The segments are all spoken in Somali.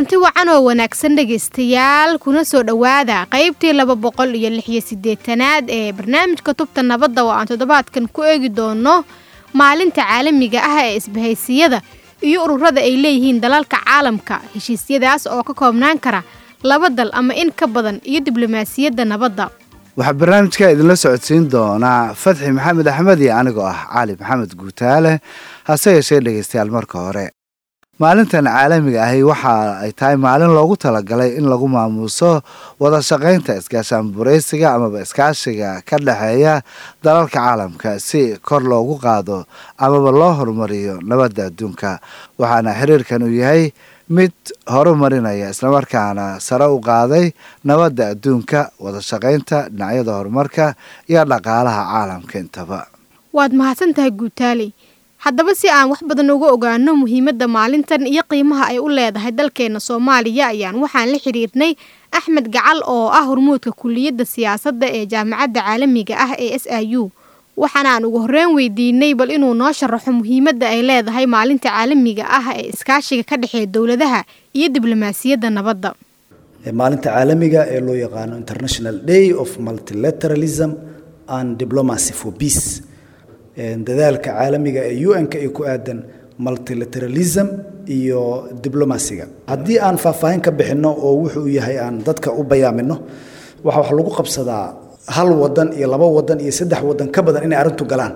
kulanti wacan oo wanaagsan dhegaystayaal kuna soo dhowaada qaybtii laba boqol iyo lixiyo siddeetanaad ee barnaamijka tubta nabadda oo aan toddobaadkan ku eegi doono maalinta caalamiga ah ee isbahaysiyada iyo ururada ay leeyihiin dalalka caalamka heshiisyadaas oo ka koobnaan kara laba dal ama in ka badan iyo diblomaasiyadda nabadda. Waxaa barnaamijka idinla socodsiin doonaa fatxi maxamed axmed iyo anigoo ah cali maxamed guutaale hase yeeshee dhegaystayaal marka hore maalintan caalamiga ahi waxa ay tahay maalin loogu talagalay in lagu maamuuso wada shaqaynta iskaashaanburaysiga amaba iskaashiga ka dhexeeya dalalka caalamka si kor loogu qaado amaba loo horumariyo nabadda adduunka. Waxaana xiriirkan uu yahay mid horumarinaya islamarkaana sare u qaaday nabadda adduunka wada shaqaynta dhinacyada horumarka iyo dhaqaalaha caalamka intaba. Waad mahadsan tahay guutaali haddaba si aan wax badan uga ogaano muhiimadda maalintan iyo qiimaha ay u leedahay dalkeena soomaaliya ayaan waxaan la xiriirnay axmed gacal oo ah hormuudka kuliyadda siyaasadda ee jaamacadda caalamiga ah ee s i u. Waxaana aan ugu horreyn weydiinay bal inuu noo sharaxo muhiimadda ay leedahay maalinta caalamiga ah ee iskaashiga ka dhexeeya dowladaha iyo diblomaasiyadda nabadda. Maalinta caalamiga ee loo yaqaano international day of multilateralism and diplomacy for peace dadaalka caalamiga ee un-ka ee ku aadan multilateralism iyo diblomasiga haddii aan faahfaahin ka bixinno oo wuxuu yahay aan dadka u bayaamino waxa wax lagu qabsadaa hal wadan iyo laba wadan iyo saddex wadan ka badan inay arrintu galaan.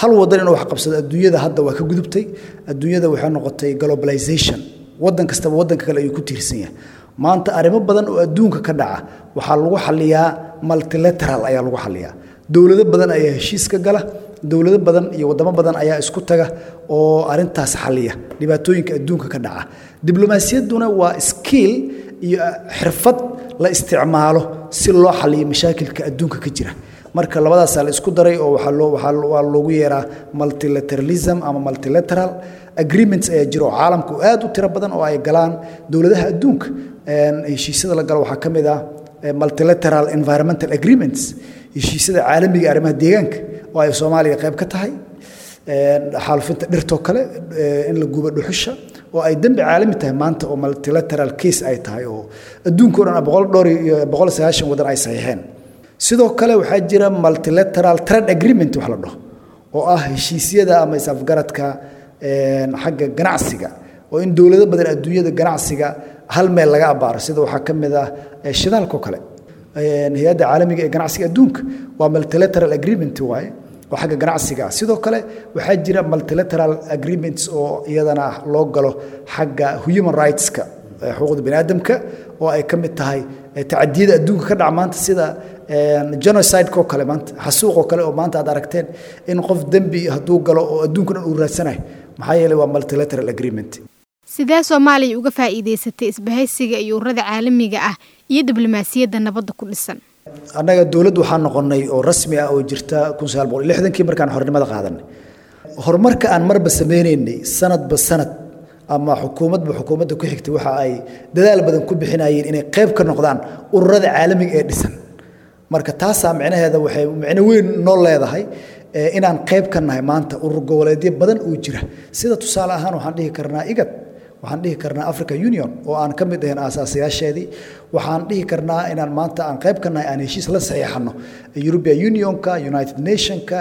Hal wadan inuu wax qabsado adduunyada hadda waa ka gudubtay. Adduunyada waxay noqotay globalization. Wadan kastaba wadanka kale ayuu ku tiirsan yahay. Maanta arrimo badan oo adduunka ka dhaca waxaa lagu xaliyaa multilateral ayaa lagu xaliyaa dowlado badan ayaa heshiis ka gala dowlado badan iyo wadamo badan ayaa isku taga oo arintaas xaliya dhibaatooyinka adduunka ka dhaca. Diblomaasiyadduna waa skiil iyo xirfad la isticmaalo si loo xaliyo mashaakilka adduunka ka jira. Marka labadaasaa la isku daray oo waa loogu yeeraa multilateralism ama multilateral agreements ayaa jira oo caalamku aad u tiro badan oo ay galaan dowladaha adduunka. Heshiisyada la galo waxaa ka mid ah multilateral environmental agreements heshiisyada caalamiga arrimaha deegaanka oo ay soomaaliya qayb ka tahay xaalufinta dhirtoo kale in la gubo dhuxusha oo ay dembi caalami tahay maanta oo multilateral case ay tahay oo adduunka o dhan boqol dhowr iyo boqol sagaashan wadan ay saxiixeen. Sidoo kale waxaa jira multilateral trade agreement wax la dhaho oo ah heshiisyada ama isafgaradka xagga ganacsiga oo in dowlado badan adduunyada ganacsiga hal meel laga abaaro. Sida waxaa ka mid ah shidaalkao kale hay'adda caalamiga ee ganacsiga adduunka waa multilateral agreement waaye oo xagga ganacsiga ah. Sidoo kale waxaa jira multilateral agreements oo iyadana loo galo xagga human rightska xuquuqda bani oo ay ka mid tahay tacadiyada adduunka ka dhaca maanta sida genocideko kale maanta xasuuqoo kale oo maanta aad aragteen in qof dembi hadduu galo oo adduunka dhan uu raadsanayo. Maxaa yeelay waa multilateral agreement. Sidee soomaaliya uga faa'iidaysatay isbahaysiga iyo ururada caalamiga ah iyo diblomaasiyadda nabadda ku dhisan. Annaga dowladd waxaa noqonnay oo rasmi ah oo jirta kun sagaal boqol lixdankii markaan xornimada qaadanay. Horumarka aan marba sameynaynay sanadba sanad ama xukuumadba xukuumadda ku xigtay waxa ay dadaal badan ku bixinayeen inay qayb ka noqdaan ururada caalamiga ee dhisan. Marka taasaa micnaheeda waxay micno weyn noo leedahay inaan qayb ka nahay maanta urur goboleedyo badan oo jira. Sida tusaale ahaan waxaan dhihi karnaa igad waxaan dhihi karnaa africa union oo aan ka mid ahayn aasaasayaasheedii waxaan dhihi karnaa inaan maanta aan qayb ka aan heshiis la saxiixano european unionka united nationka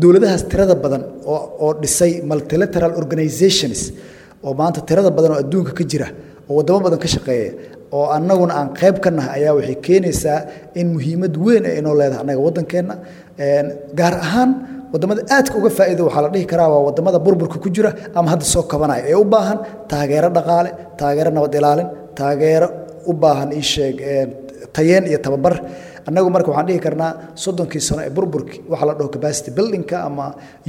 dowladahaas tirada badan oo dhisay multilateral organizations oo maanta tirada badan oo adduunka ka jira oo waddamo badan ka shaqeeya oo annaguna aan qayb ka nahay ayaa waxay keenaysaa in muhiimad weyn ay inoo leedahay annaga waddankeenna gaar ahaan waddamada aadka uga faa'iida waxaa la dhihi karaa waa waddamada burburka ku jira ama hadda soo kabanaya ee u baahan taageero dhaqaale taageero nabad ilaalin taageero u baahan ii sheeg tayeen iyo tababar. Annagu marka waxaan dhihi karnaa soddonkii sano ee burburki waxaa la dhaho capacity buildingka ama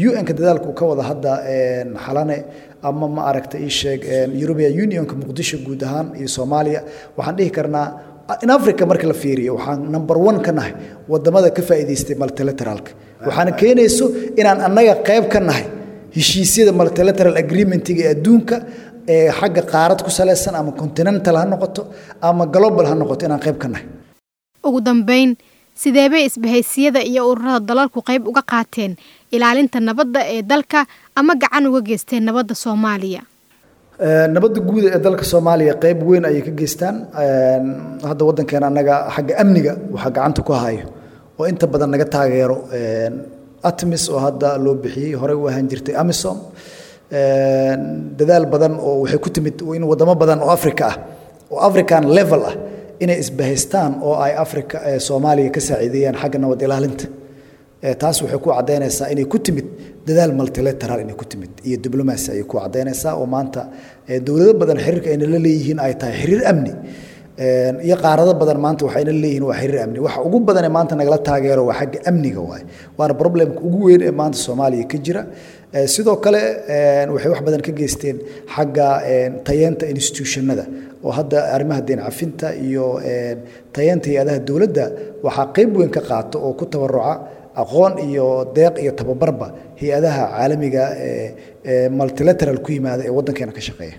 un-ka dadaalka uu ka wada hadda xalane ama ma aragta ii sheeg european unionka muqdisho guud ahaan iyo soomaaliya. Waxaan dhihi karnaa in africa marka la fiiriyo waxaan number one ka nahay waddamada ka faa'iidaystay multilateralka. Waxaana keenayso inaan annaga qayb ka nahay heshiisyada multilateral agreementiga ee adduunka ee xagga qaarad ku salaysan ama continental ha noqoto ama global ha noqoto inaan qayb ka nahay. Ugu dambeyn sidee bay isbahaysiyada iyo ururada dalalku qayb uga qaateen ilaalinta nabadda ee dalka ama gacan uga geysteen nabadda soomaaliya nabadda guud ee dalka soomaaliya qeyb weyn ayay ka geystaan. Hadda waddankeena annaga xagga amniga waxaa gacanta ku hayo oo inta badan naga taageero atmis oo hadda loo bixiyey horey u ahaan jirtay amisom. Dadaal badan oo waxay ku timid in wadamo badan oo africa ah oo african level ah inay isbahaystaan oo ay africa soomaaliya ka saaciideeyaan xagga nabad ilaalinta taas waxay ku caddaynaysaa inay ku timid dadaal multilateral inay ku timid iyo diblomacy ayay ku caddaynaysaa oo maanta dowlado badan xiriirka ayna la leeyihiin ay tahay xiriir amni iyo qaarado badan maanta waxayna leeyihiin waa xiriir amni. Waxa ugu badan ee maanta nagala taageero waa xagga amniga waaye waana problemka ugu weyn ee maanta soomaaliya ka jira. Sidoo kale waxay wax badan ka geysteen xagga tayeenta institutionada oo hadda arrimaha deen cafinta iyo tayeenta hay'adaha dowladda waxaa qeyb weyn ka qaato oo ku tabaruca aqoon iyo deeq iyo tababarba hay'adaha caalamiga ee multilateral ku yimaada ee waddankeena ka shaqeeya.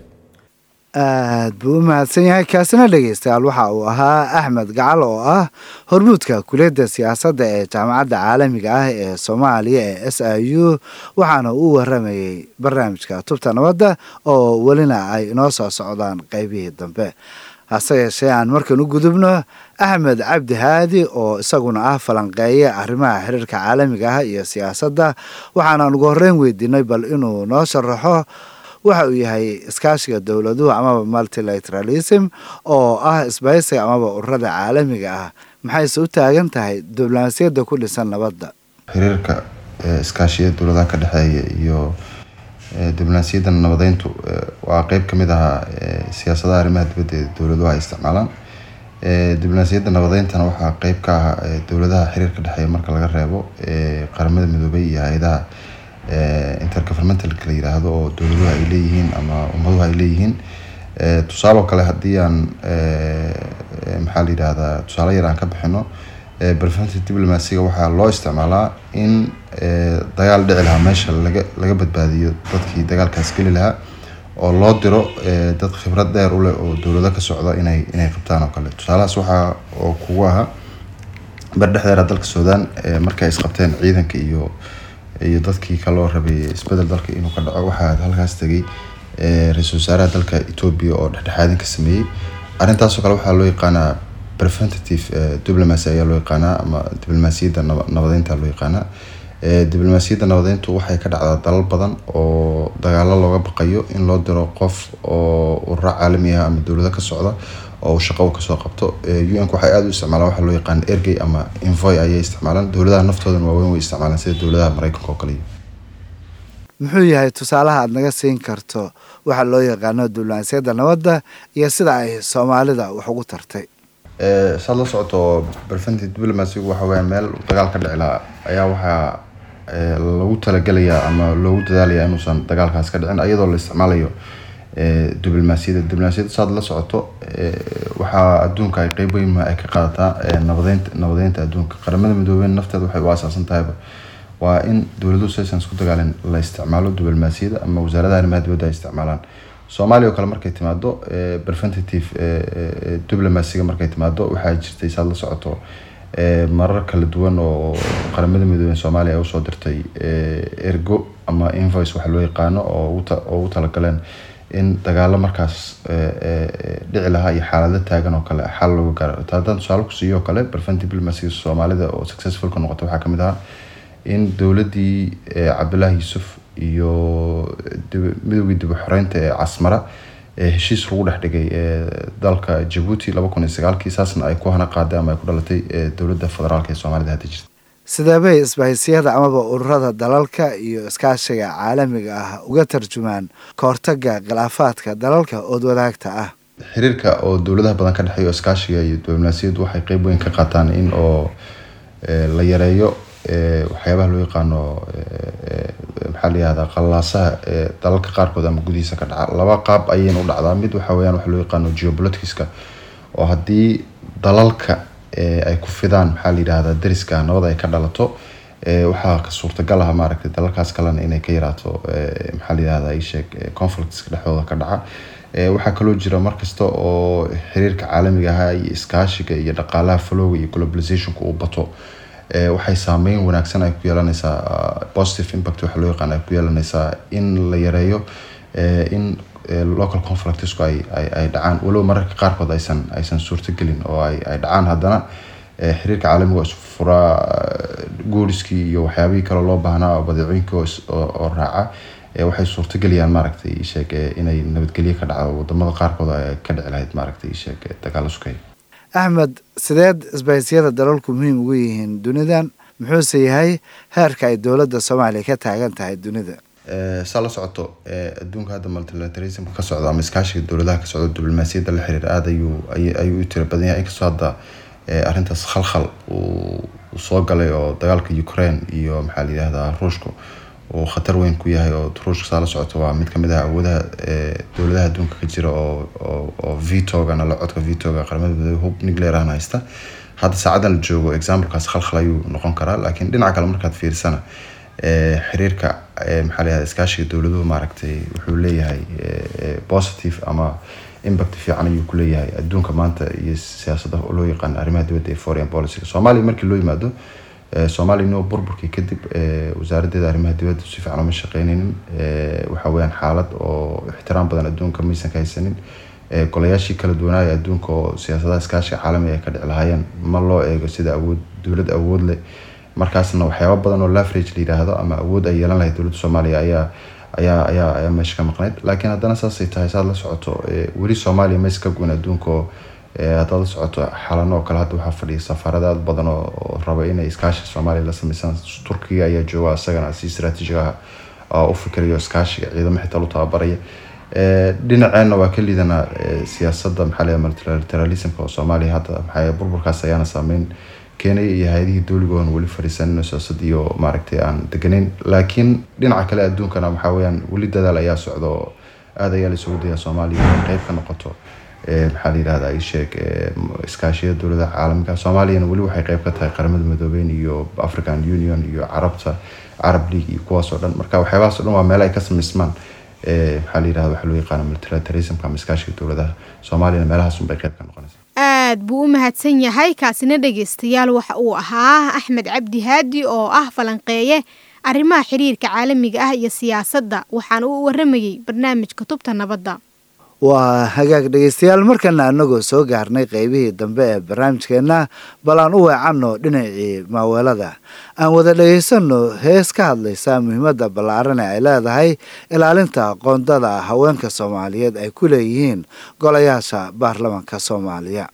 Aad buu u mahadsan yahay kaasina dhegeystayaal waxa uu ahaa axmed gacal oo ah hormuudka kuliyadda siyaasadda ee jaamacadda caalamiga ah ee soomaaliya ee s i u waxaana uu waramayey barnaamijka tubta nabadda oo welina ay inoo soo socdaan qeybihii dambe hase yeeshee aan markan u gudubno axmed cabdi haadi oo isaguna ah falanqeeye arrimaha xiriirka caalamiga ah iyo siyaasadda waxaanaan ugu horreyn weydiinay bal inuu noo sharaxo waxa uu yahay iskaashiga dowladuhu amaba multilateralism oo ah isbahaysiga amaba ururada caalamiga ah. Maxayse u taagan tahay diblomaasiyadda ku dhisan nabadda? Xiriirka iskaashiyada dowladaha ka dhexeeya iyo diblomaasiyadda nabadeyntu waa qeyb ka mid ahaa siyaasadaha arrimaha dibadda ee dowladuhu ay isticmaalaan. Diblomaasiyadda nabadeyntana waxaa qeyb ka ah dowladaha xiriirka dhexeeya marka laga reebo qaramada midoobay iyo hay'adaha intergovernmentalka la yiraahdo oo dowladuhu ay leeyihiin ama ummaduhu ay leeyihiin. Tusaale oo kale haddii aan maxaa la yidhahdaa tusaale yar aan ka bixino preventive diplomacyga waxaa loo isticmaalaa in dagaal dhici lahaa meesha laga laga badbaadiyo dadkii dagaalkaas geli lahaa oo loo diro dad khibrad dheer u leh oo dowlado ka socda inay inay qabtaan oo kale. Tusaalahaas waxaa oo kugu ahaa bar dhexdeera dalka suudaan markay isqabteen ciidanka iyo iyo dadkii kaloo rabay isbeddel dalka inuu ka dhaco waxaa halkaas tegay ra'iisul wasaaraha dalka etoobiya oo dhexdhexaadin ka sameeyey. Arrintaasoo kale waxaa loo yaqaanaa preventative diplomacy ayaa loo yaqaanaa ama diblomaasiyadda nabadeynta loo yaqaanaa. Diblomaasiyadda nabadeyntu waxay ka dhacdaa dalal badan oo dagaalo looga baqayo in loo diro qof oo ururo caalami ah ama dowlado ka socda oo shaqo ka soo qabto. Un waxay aada u isticmaalaan waxa loo yaqaan ergey ama invoy ayay isticmaalaan. Dowladaha naftoodan waaweyn way isticmaalaan sida dowladaha mareykanka oo kale. Muxuu yahay tusaalaha aada naga siin karto waxa loo yaqaano diblomaasiyadda nabadda iyo sida ay soomaalida wax ugu tartay saad la socoto waxa weya meel dagaal ka dhici ayaa waxaa lagu talagelayaa ama loogu dadaalayaa inuusan dagaalkaas ka dhicin iyadoo la isticmaalayo diblomaasiyadda diblomaasiyadda saad la socoto waxaa adduunka ay qeyb weyn ay ka qaadataa nabadeynta nabadeynta adduunka. Qaramada midoobeen nafteeda waxay u asaasan tahayba waa in dowladuhu saysan isku dagaalin la isticmaalo diblomaasiyadda ama wasaaradaha arrimaha dibadda ay isticmaalaan soomaaliya oo kale markay timaado preventative diplomacyga markay timaado waxaa jirtay saad la socoto marar kala duwan oo qaramada midoobey soomaaliya ay u soo dirtay ergo ama invoice waxa loo yaqaano oo ugu talagaleen in dagaalo markaas dhici lahaa iyo xaalado taagan oo kale xal looga gaaro haddaan tusaale ku siiyo oo kale preventive diplomacyga soomaalida oo successful noqota waxaa ka mid ahaa in dowladdii cabdullaahi yuusuf iyo midoogii dib u xoreynta ee casmara heshiis lagu dhex dhigay dalka jabuuti laba kun iyo sagaalkii saasna ay ku hana qaaday ama ay ku dhalatay dowladda federaalk ee soomaalida hadda jirta. Sideebay isbahaysiyada amaba ururada dalalka iyo iskaashiga caalamiga ah uga tarjumaan kahortaga khilaafaadka dalalka ood wadaagta ah. Xiriirka oo dowladaha badan ka dhexeeya iskaashiga iyo diblomaasiyaddu waxay qeyb weyn ka qaataan in oo la yareeyo waxyaabaha loo yaqaano maxaa la yihahdaa qalaasaha dalalka qaarkood ama gudihiisa ka dhaca. Laba qaab ayayna u dhacdaa. Mid waxa weyaan waxa loo yaqaano geopoliticska oo haddii dalalka ay ku fidaan maxaa la yidhahdaa dariska nabad ay ka dhalato waxaa suurtagal ah maaragtay dalalkaas kalena inay ka yaraato maxaa la yihahdaa isheeg conflictska dhexdooda ka dhaca. Waxaa kaloo jira markasta oo xiriirka caalamiga ahaa iyo iskaashiga iyo dhaqaalaha falowga iyo globalizationka uu bato waxay saameyn wanaagsan ay ku yeelanaysaa positive impact waxa loo yaqaan ay ku yeelanaysaa in la yareeyo in local conflictsku ay ay dhacaan. Walow mararka qaarkood aysan aysan suurtogelin oo ay ay dhacaan haddana xiriirka caalamiga isu furaa guuriskii iyo waxyaabihii kale loo baahnaa oo badeecooyinka oo raaca waxay suurtageliyaan maaragtay sheeg inay nabadgelyo ka dhacdo waddamada qaarkood ka dhici lahayd maaragtay sheeg dagaalo sukay axmed sideed isbahisyada dalalku muhiim ugu yihiin dunidan muxuuse yahay heerka ay dowladda soomaaliya ka taagan tahay dunida? Saa la socoto adduunka hadda multilateralism ka socdo ama iskaashiga dowladaha ka socdo diblomaasiyadda la xiriira aada ayuu u tiro badan yahay. Inkastoo hadda arrintaas khalkhal uu soo galay oo dagaalka ukraine iyo maxaa la yidhahdaa ruushka uu khatar weyn ku yahay oo ruushka saa la socoto waa mid ka mid ah awoodaha dowladaha adduunka ka jira oo oo vitoga nala codka vitoga qaramada midoobe hub nuclear ahna haysta. Hadda saacadan la joogo examplekaas khalkhal ayuu noqon karaa laakiin dhinaca kale markaad fiirsana xiriirka maxaa la yihahda iskaashiga dowladuhu maaragtay wuxuu leeyahay positive ama impact fiican ayuu ku adduunka maanta iyo siyaasadda loo yaqaan arrimaha dibadda ee foreign policy soomaaliya markii loo yimaado soomaaliya inoo burburkii kadib wasaaraddeeda arrimaha dibadda si fiican uma shaqeynaynin waxa weeyaan xaalad oo ixtiraam badan adduunka maysan ka haysanin golayaashii kala duwanaayo adduunka oo siyaasadaha iskaashiga caalamiga ay ka dhici lahaayeen ma loo eego sida awood dowlad awood leh. Markaasna waxyaaba badan oo lavrage la yidhaahdo ama awood ay yeelan lahayd dowladda soomaaliya ayaa ayaa ayaa ayaa meesha ka maqnayd. Laakiin haddana saasay tahay saad la socoto weli soomaaliya ma iska goyn adduunka oo haddaad la socoto xalano oo kale hadda waxaa fadhiya safaarada aad badan oo raba inay iskaashi soomaaliya la sameysaan turkiga ayaa jooga isagana si istraatiijiga ah u fikirayo iskaashiga ciidamo xitaa lu tababaraya dhinaceenna waa ka liidanaa siyaasadda maxaa leeyahay multilateralismka oo soomaaliya hadda maxaa burburkaas ayaana saameyn keenaya iyo hay'adihii dowligoon weli fadhiisanin siyaasad iyo maaragtay aan deganeyn laakiin dhinaca kale adduunkana waxaa weyaan weli dadaal ayaa socda oo aad ayaa la isugu dayaa soomaaliya inay qeyb ka noqoto maxaa la yidhahda ay sheeg iskaashiyada dowladaha caalamiga soomaaliyana weli waxay qeyb ka tahay qaramada midoobeyn iyo african union iyo carabta carab league iyo kuwaas dhan. Marka waxyaabahaas dhan waa meel ay ka samaysmaan maxaa la yidhahda waxa loo yaqaano multilateralismka ama iskaashiga dowladaha soomaaliyana meelahaas unbay qeyb ka noqonaysa aad buu u mahadsan yahay kaasina dhegaystayaal waxa uu ahaa axmed cabdi haadi oo ah falanqeeye arrimaha xiriirka caalamiga ah iyo siyaasadda. Waxaana uu waramayey barnaamijka tubta nabadda waa hagaag dhegaystayaal markana anagoo soo gaarnay qeybihii dambe ee barnaamijkeenna bal aan u weecanno dhinacii maaweelada aan wada dhegaysanno hees ka hadlaysa muhiimadda ballaaran ee ay leedahay ilaalinta qoondada haweenka soomaaliyeed ay ku leeyihiin golayaasha baarlamanka soomaaliya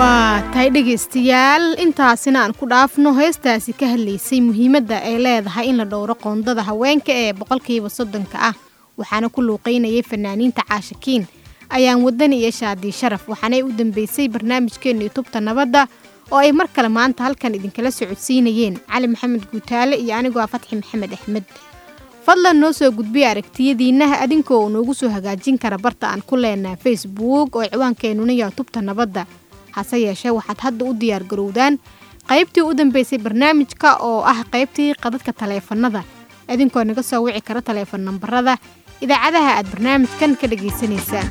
tahay dhegaystayaal intaasina aan ku dhaafno heestaasi ka hadlaysay muhiimadda ay leedahay in la dhowro qoondada haweenka ee boqolkiiba soddonka ah. Waxaana ku luuqeynayay fanaaniinta caashakiin ayaan wadani iyo shaadii sharaf waxaanay u dambeysay barnaamijkeena yutubta nabadda oo ay mar kale maanta halkan idinkala socodsiinayeen. Cali maxamed guutaale iyo anigoo ah fatxi maxamed axmed. Fadlan noo soo gudbiya aragtiyadiinnaha adinkoo noogu soo hagaajin kara barta aan ku leenaha facebook oo ciwaankeenuna yutubta nabadda hase yeeshee waxaad hadda u diyaar garowdaan qaybtii u dambeysay barnaamijka oo ah qaybtii qadadka taleefanada idinkoo naga soo wici kara taleefon nambarada idaacadaha aad barnaamijkan ka dhagaysanaysaan